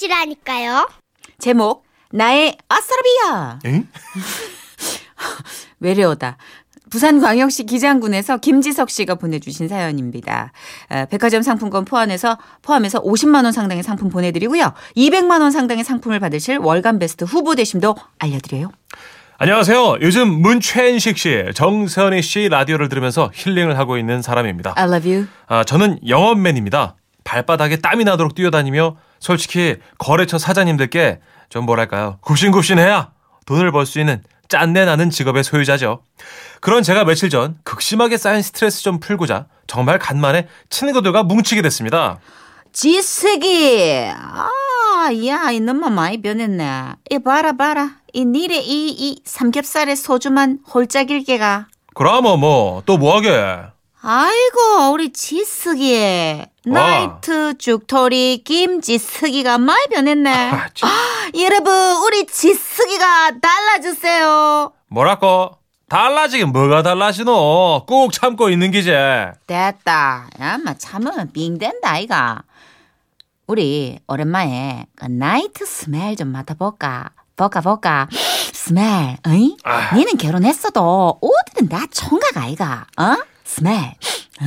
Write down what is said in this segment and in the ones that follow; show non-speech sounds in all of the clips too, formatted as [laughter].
것이라니까요. 제목 나의 아싸라비아 엥? [laughs] 외래어다. 부산광역시 기장군에서 김지석 씨가 보내주신 사연입니다. 어, 백화점 상품권 포함해서 포함해서 50만 원 상당의 상품 보내드리고요. 200만 원 상당의 상품을 받으실 월간 베스트 후보 되심도 알려드려요. 안녕하세요. 요즘 문최인식 씨, 정선희 씨 라디오를 들으면서 힐링을 하고 있는 사람입니다. I love you. 아, 저는 영업맨입니다. 발바닥에 땀이 나도록 뛰어다니며 솔직히 거래처 사장님들께 좀 뭐랄까요. 굽신굽신해야 돈을 벌 수 있는 짠내 나는 직업의 소유자죠. 그런 제가 며칠 전 극심하게 쌓인 스트레스 좀 풀고자 정말 간만에 친구들과 뭉치게 됐습니다. 지석이 아, 야, 이 너무 많이 변했네. 이 봐라, 봐라. 이 니네 이, 이 삼겹살의 소주만 홀짝 일게가. 그럼 뭐 또 뭐하게? 아이고, 우리 지석이. 나이트 죽토리 김지석이가 많이 변했네. 아, 참. 여러분, 우리 지석이가 달라졌어요. 뭐라고? 달라지긴 뭐가 달라지노? 꾹 참고 있는 기제. 됐다. 야, 마 참으면 빙된다, 아이가. 우리 오랜만에 그 나이트 스멜 좀 맡아볼까? 볼까, 볼까? 스멜, 어이? 아. 니는 결혼했어도 어디든 나 총각 아이가, 어? 스멜.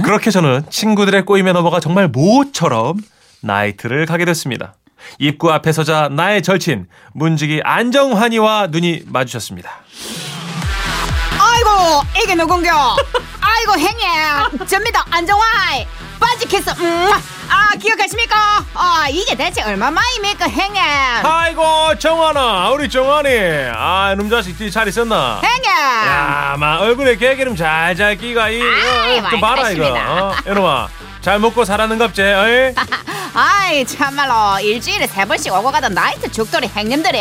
그렇게 저는 친구들의 꼬임에 넘어가 정말 모처럼 나이트를 가게 됐습니다. 입구 앞에 서자 나의 절친 문지기 안정환이와 눈이 마주쳤습니다. 아이고, 이게 누군겨? 아이고, 행여. 접니다, 안정환. 빠지겠어. 음. 아, 기억하십니까? 아, 이게 대체 얼마 만입니까, 행여? 아이고 정환아 우리 정환이 아 놈자식 뒤잘 있었나? 행여. 야, 마 얼굴에 개기름 잘잘 끼가 이, 어, 좀 봐라 이거. 어, 이놈아 잘 먹고 살았는갑제. 어이? [laughs] 아이 참말로 일주일에 세 번씩 오고 가던 나이트 죽돌이 행님들이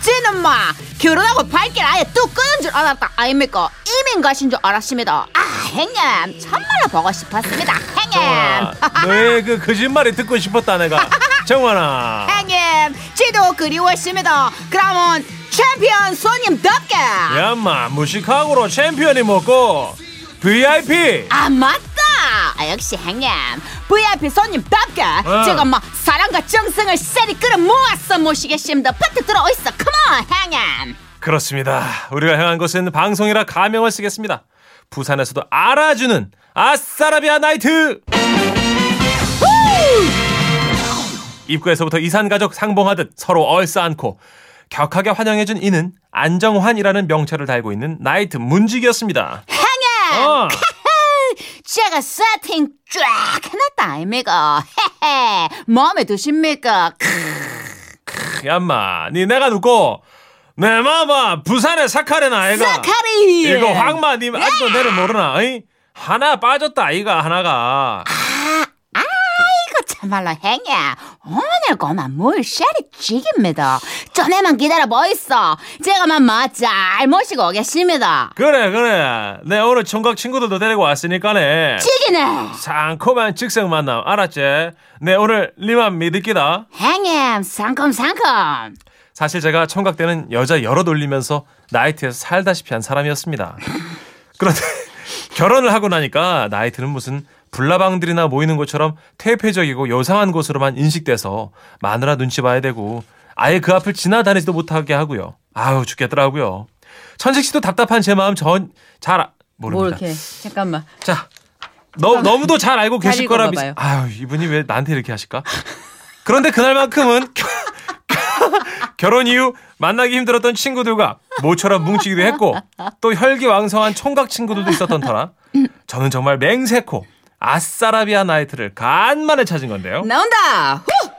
쟤는 마 결혼하고 발길 아예 뚝 끊은 줄 알았다 아닙니까 이민 가신 줄 알았습니다 아 행님 참말로 보고 싶었습니다 행님 너의 그 거짓말이 듣고 싶었다 내가. [laughs] 정환아. 행님 지도 그리웠습니다 그러면 챔피언 손님답게 야마 무식하고로 챔피언이 먹고 VIP. 아 맞다 아, 역시 행님 VIP 손님답게 어. 제가 막 사랑과 정성을 세리 끌어 모았어 모시겠습니다 파트 들어있어 컴온 행님 그렇습니다. 우리가 향한 것은 방송이라 가명을 쓰겠습니다. 부산에서도 알아주는 아싸라비아 나이트! 입구에서부터 이산가족 상봉하듯 서로 얼싸안고 격하게 환영해준 이는 안정환이라는 명찰을 달고 있는 나이트 문직이었습니다. 행님 어, [laughs] 제가 세팅 쫙 해놨다 아닙니까 [laughs] 헤헤. 마음에 드십니까? 얌마, 니 내가 누고 내 마마 부산의 사카레나 아이가. 사카리 이거 황마 님 아직도 내를 모르나? 어이? 하나 빠졌다 아이가 하나가. 이거 참말로 행님 오늘 그만 물 쉐리 찌깁니다. 전에만 기다려 뭐 있어 제가만 마잘 모시고 오겠습니다. 그래 그래. 내 오늘 총각 친구들도 데리고 왔으니까네. 찌기네. 상콤한 즉석 만남 알았지? 내 오늘 니만 믿을기다. 행님 상큼상큼 사실 제가 총각 때는 여자 여러 돌리면서 나이트에서 살다시피 한 사람이었습니다. 그런데 [laughs] 결혼을 하고 나니까 나이트는 무슨 불나방들이나 모이는 것처럼 퇴폐적이고 요상한 곳으로만 인식돼서 마누라 눈치 봐야 되고 아예 그 앞을 지나다니지도 못하게 하고요. 아유 죽겠더라고요. 천식 씨도 답답한 제 마음 전 잘 모릅니다. 잠깐만. 자, 너, 너무도 잘 알고 잘 계실 거라. 믿... 아유, 이분이 왜 나한테 이렇게 하실까? 그런데 그날만큼은 겨- 결혼 이후 만나기 힘들었던 친구들과 모처럼 뭉치기도 했고 또 혈기왕성한 총각 친구들도 있었던 터라 저는 정말 맹세코 아싸라비아 나이트를 간만에 찾은 건데요. 나온다! 후!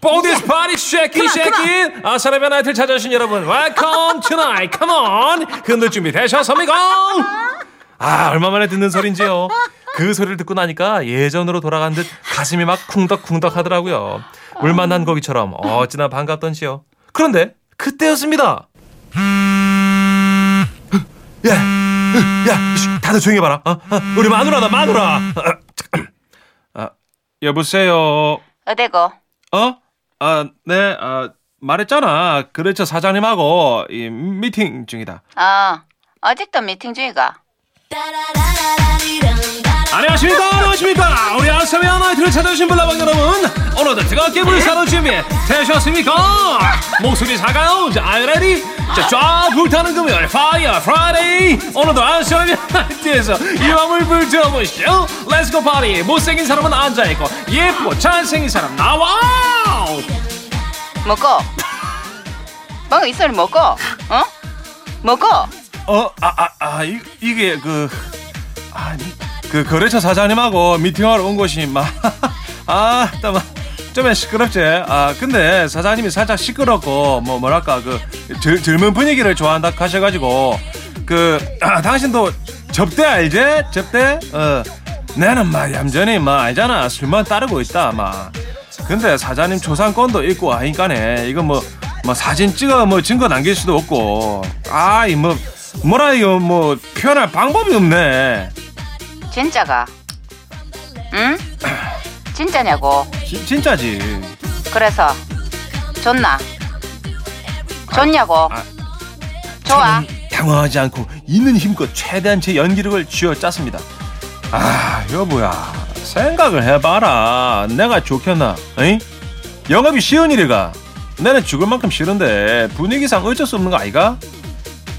pump this party shake it shake it 아싸라비아 나이트를 찾아주신 여러분 welcome tonight come on 흔들 준비 되셨습니까? 아 얼마 만에 듣는 소린지요. 그 소리를 듣고 나니까 예전으로 돌아간 듯 가슴이 막 쿵덕쿵덕 하더라고요. 물 만난 고기처럼 어찌나 반갑던지요 그런데 그때였습니다 야, 야, 쉿, 다들 조용히 해봐라 어? 어, 우리 마누라다 마누라 아, 여보세요 어디고 어? 아, 네, 아, 말했잖아. 그렇죠, 사장님하고 이 미팅 중이다. 어 아직도 미팅 중이가 안녕하십니까, 안녕하십니까. 우리 아싸라비아 나이트를 찾아주신 불나방 여러분 오늘도 뜨겁게 불사를 준비 되셨습니까? 목소리 작아요? 자 are you ready 자쫙 불타는 금요일 fire Friday 오늘도 아싸라비아 나이트에서 이 밤을 불태워보시죠. let's go party 못생긴 사람은 앉아있고 예쁘고 잘생긴 사람 나와! 먹고 먹어 이 소리 먹고 어? 먹고 어, 아, 아, 아, 이, 이게 그, 아니, 그 거래처 사장님하고 미팅하러 온 곳이 막, [laughs] 아, 땀, 좀 시끄럽지. 아, 근데 사장님이 살짝 시끄럽고 뭐 뭐랄까 그 젊, 젊은 분위기를 좋아한다 하셔가지고 그 아, [clears throat] 당신도 접대 알지? 접대? 어, 나는 막 얌전히 막 알잖아 술만 따르고 있다 막. 근데 사장님 초상권도 있고 하니까네 이거 뭐, 뭐 사진 찍어 뭐 증거 남길 수도 없고 아이 뭐 뭐라 이거 뭐 표현할 방법이 없네 진짜가? 응? [clears throat] 진짜냐고? 지- 진짜지. 그래서 좋나? 좋냐고? 아, 좋아. 저는 당황하지 않고 있는 힘껏 최대한 제 연기력을 쥐어짰습니다. 아 여보야. 생각을 해봐라. 내가 좋겠나? 에이? 영업이 쉬운 일이가. 나는 죽을 만큼 싫은데 분위기상 어쩔 수 없는 거 아이가?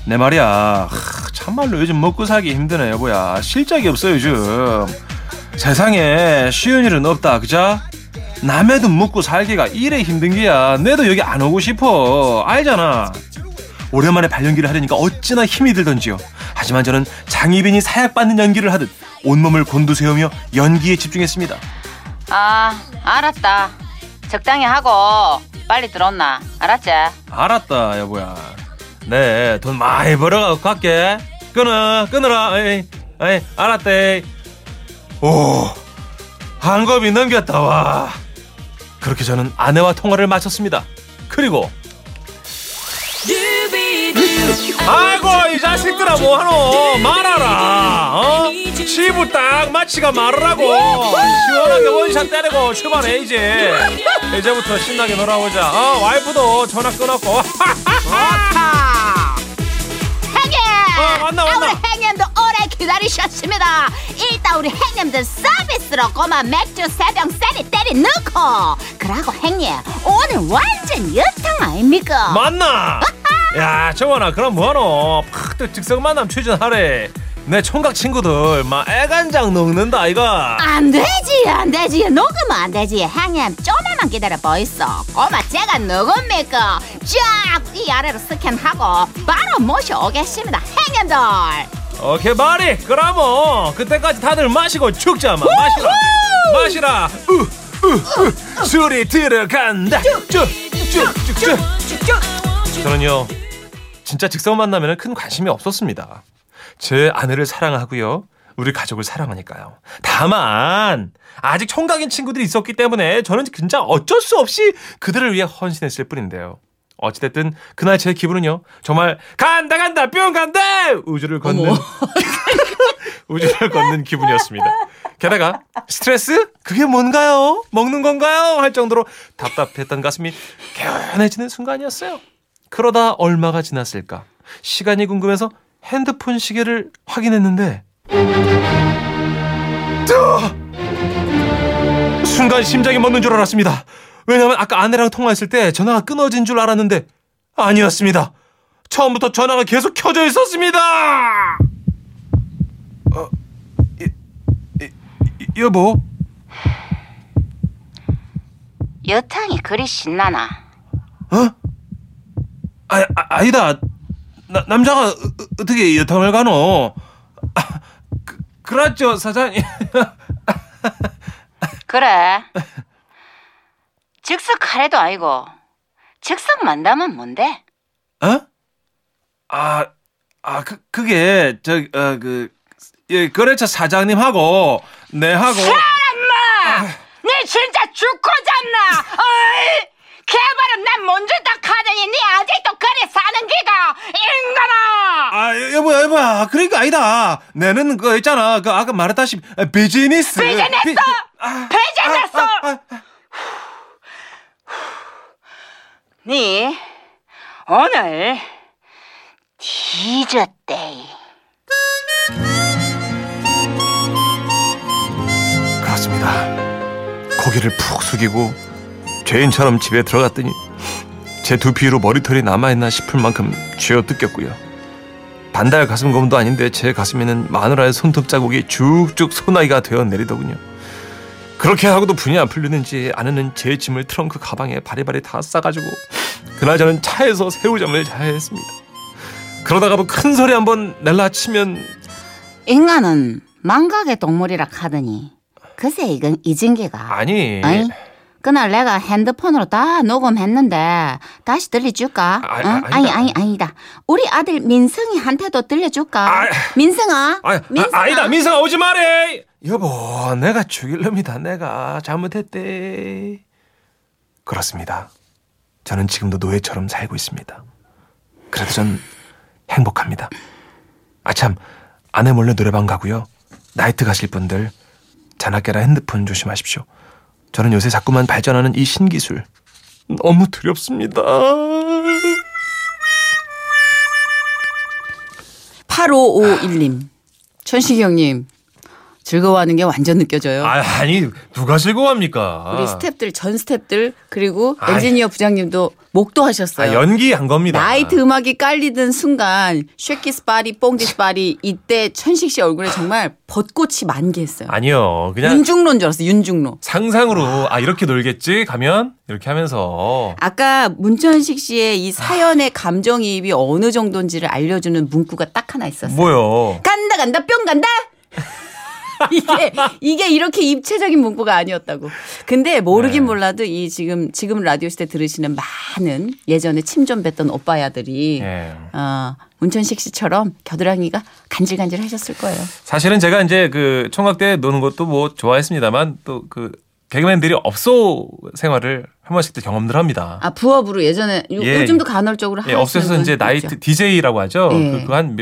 내 말이야. 하, 참말로 요즘 먹고 살기 힘드네 여보야. 실적이 없어 요즘. 세상에 쉬운 일은 없다 그자? 남의 돈 먹고 살기가 이래 힘든 게야. 내도 여기 안 오고 싶어. 알잖아. 오랜만에 발연기를 하려니까 어찌나 힘이 들던지요. 하지만 저는 장희빈이 사약받는 연기를 하듯 온몸을 곤두세우며 연기에 집중했습니다. 아 알았다. 적당히 하고 빨리 들었나. 알았지? 알았다 여보야. 네 돈 많이 벌어가고 갈게 끊어 끊어라. 에이, 에이 알았대. 오 한 겁이 넘겼다 와. 그렇게 저는 아내와 통화를 마쳤습니다. 그리고 아이고 이 자식들아 뭐하노? 말하라. 어? 시부 딱 마치가 말으라고. 시원하게 원샷 때리고 출발해 이제. 이제부터 신나게 놀아보자. 어 와이프도 전화 끊었고. [laughs] 행님! 어, 왔나, 왔나? 아, 우리 행님도 오래 기다리셨습니다. 일단 우리 행님들 서비스로 꼬마 맥주 세병 세리 때리 넣고. 그러고 행님 오늘 완전 여탕 아닙니까? 맞나? 야 정원아 그럼 뭐하노? 팍또 즉석 만남 추진하래. 내 총각 친구들 막 애간장 녹는다 이가 안 되지 안 되지. 녹으면 안 되지. 행님 좀만 기다려 보이소 꼬마 제가 누굽니까? 쫙 이 아래로 스캔하고 바로 모셔오겠습니다 행님들. 오케이 말이 그러면 그때까지 다들 마시고 죽자 마. 마시라. 마시라. 우우우. 술이 들어간다. 쭉쭉쭉쭉 저는요 진짜 직성 만나면 큰 관심이 없었습니다. 제 아내를 사랑하고요. 우리 가족을 사랑하니까요. 다만 아직 총각인 친구들이 있었기 때문에 저는 진짜 어쩔 수 없이 그들을 위해 헌신했을 뿐인데요 어찌됐든 그날 제 기분은요 정말 간다 간다 뿅 간다 우주를 걷는 [laughs] 우주를 걷는 기분이었습니다. 게다가 스트레스 그게 뭔가요? 먹는 건가요? 할 정도로 답답했던 가슴이 개운해지는 순간이었어요. 그러다 얼마가 지났을까? 시간이 궁금해서 핸드폰 시계를 확인했는데 뜨! 순간 심장이 멎는 줄 알았습니다. 왜냐면 아까 아내랑 통화했을 때 전화가 끊어진 줄 알았는데 아니었습니다. 처음부터 전화가 계속 켜져 있었습니다. 어, 이, 이, 이, 여보, 여탕이 그리 신나나 어? 아, 아 아니다. 나, 남자가 어, 어, 떻게 여탕을 가노? 아, 그, 그렇죠, 사장님. [laughs] 그래 즉석 카레도 아니고 즉석 만담은 뭔데? 어? 아, 아, 그, 그게, 저, 어, 그, 예, 거래처 사장님하고, 내하고. 네 진짜 죽고 잡나 어이 개발은 난 먼저 딱 하더니 네 아직도 그리 사는 기가 인간아 아, 여보야, 여보야. 그러니까 아니다. 내는 그 있잖아. 그 아까 말했다시피 비즈니스. 비즈니스! 비- 아, 비즈니스! 아, 아, 아, 네 오늘 디저데이 그렇습니다. 고개를 푹 숙이고 죄인처럼 집에 들어갔더니 제 두피로 머리털이 남아있나 싶을 만큼 쥐어 뜯겼고요. 반달 가슴검도 아닌데 제 가슴에는 마누라의 손톱 자국이 쭉쭉 소나기가 되어 내리더군요. 그렇게 하고도 분이 안 풀리는지 아내는 제 짐을 트렁크 가방에 바리바리 다 싸가지고 그날 저는 차에서 새우잠을 자야 했습니다. 그러다가도 큰 소리 한번 낼라 치면 인간은 망각의 동물이라 하더니 글쎄 이건 이징계가 아니 아니 그날 내가 핸드폰으로 다 녹음했는데 다시 들려줄까? 아, 응? 아니 아니 아니다. 우리 아들 민승이한테도 들려줄까? 아, 민승아, 아, 민승아. 아, 아 니다 민성아 오지 말해 여보 내가 죽일 놈이다. 내가 잘못했대. 그렇습니다. 저는 지금도 노예처럼 살고 있습니다. 그래도 전 행복합니다. 아 참 아내 몰래 노래방 가고요. 나이트 가실 분들 자나깨라 핸드폰 조심하십시오. 저는 요새 자꾸만 발전하는 이 신기술. 너무 두렵습니다. 8551님. 천식이 형님. 즐거워하는 게 완전 느껴져요. 아, 아니 누가 즐거워합니까 우리 스탭들 전 스탭들 그리고 아이. 엔지니어 부장님도 목도하셨어요. 아, 연기한 겁니다 나이트 음악이 깔리던 순간 shake this party pump this party 이때 천식 씨 얼굴에 정말 벚꽃이 만개했어요. 아니요. 그냥 윤중로인 줄 알았어. 윤중로. 상상으로 아 이렇게 놀겠지 가면 이렇게 하면서 아까 문천식 씨의 이 사연의 감정이입이 어느 정도인지를 알려주는 문구가 딱 하나 있었어요. 뭐요? 간다 간다 뿅 간다. [laughs] 이게 이게 이렇게 입체적인 문구가 아니었다고. 근데 모르긴 네. 몰라도 이 지금 지금 라디오 시대 들으시는 많은 예전에 침 좀 뱉던 오빠야들이 예. 어, 문천식 씨처럼 겨드랑이가 간질간질 하셨을 거예요. 사실은 제가 이제 그 총각 때 노는 것도 뭐 좋아했습니다만 또그 개그맨들이 업소 생활을 한 번씩 또 경험들 합니다. 아 부업으로 예전에 요, 예. 요즘도 간헐적으로 예, 업소에서 분 이제 있죠. 나이트 DJ라고 하죠. 예. 그거 한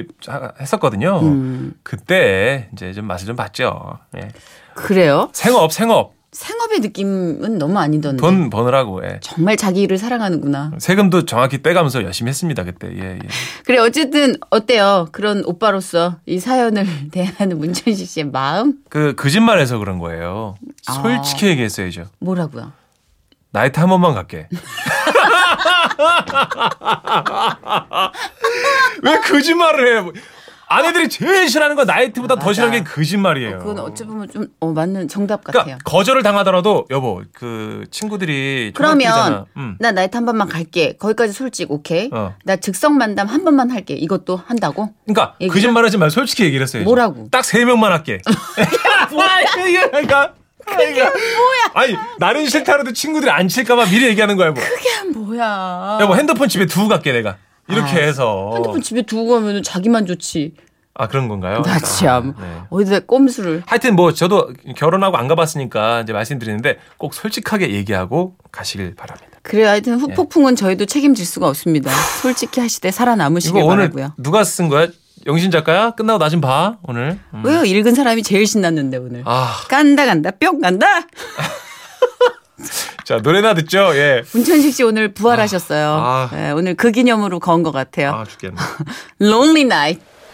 했었거든요. 음. 그때 이제 좀 맛을 좀 봤죠. 예. 그래요? 생업 생업 생업의 느낌은 너무 아니던데. 돈 버느라고 예. 정말 자기 일을 사랑하는구나. 세금도 정확히 떼가면서 열심히 했습니다 그때. 예, 예. 그래 어쨌든 어때요? 그런 오빠로서 이 사연을 [laughs] 대하는 문천식 씨의 마음 그 거짓말해서 그런 거예요. 아. 솔직히 얘기했어야죠. 뭐라고요? 나이트 한 번만 갈게. [laughs] 왜 거짓말을 해? 아내들이 제일 싫어하는 건 나이트보다 더 맞아. 싫어하는 게 거짓말이에요. 그건 어찌 보면 좀 어, 맞는 정답 같아요. 그러니까 거절을 당하더라도 여보 그 친구들이 그러면. 음. 나 나이트 한 번만 갈게. 거기까지 솔직 오케이. 어. 나 즉석 만담 한 번만 할게. 이것도 한다고? 그러니까 거짓말하지 말고 솔직히 얘기를 했어요. 뭐라고? 딱 세 명만 할게. [laughs] 그러니까 그게 뭐야? 아니 나는 싫다라도 친구들이 안 칠까봐 미리 얘기하는 거야 뭐. 그게 뭐야? 여보 핸드폰 집에 두고 갈게 내가. 이렇게 아, 해서. 핸드폰 집에 두고 가면 자기만 좋지. 아 그런 건가요? 나 참. 아, 네. 어디다 꼼수를. 하여튼 뭐 저도 결혼하고 안 가봤으니까 이제 말씀드리는데 꼭 솔직하게 얘기하고 가시길 바랍니다. 그래 하여튼 후폭풍은 저희도 책임질 수가 없습니다. 솔직히 하시되 살아남으시길 이거 오늘 바라고요. 누가 쓴 거야? 영신 작가야? 끝나고 나 좀 봐 오늘. 음. 왜요? 읽은 사람이 제일 신났는데 오늘. 아, 간다 간다 뿅 간다. [laughs] 자 노래나 듣죠. 예. 문천식 씨 오늘 부활하셨어요. 아. 예, 오늘 그 기념으로 건 것 같아요. 아 죽겠네. [laughs] Lonely Night.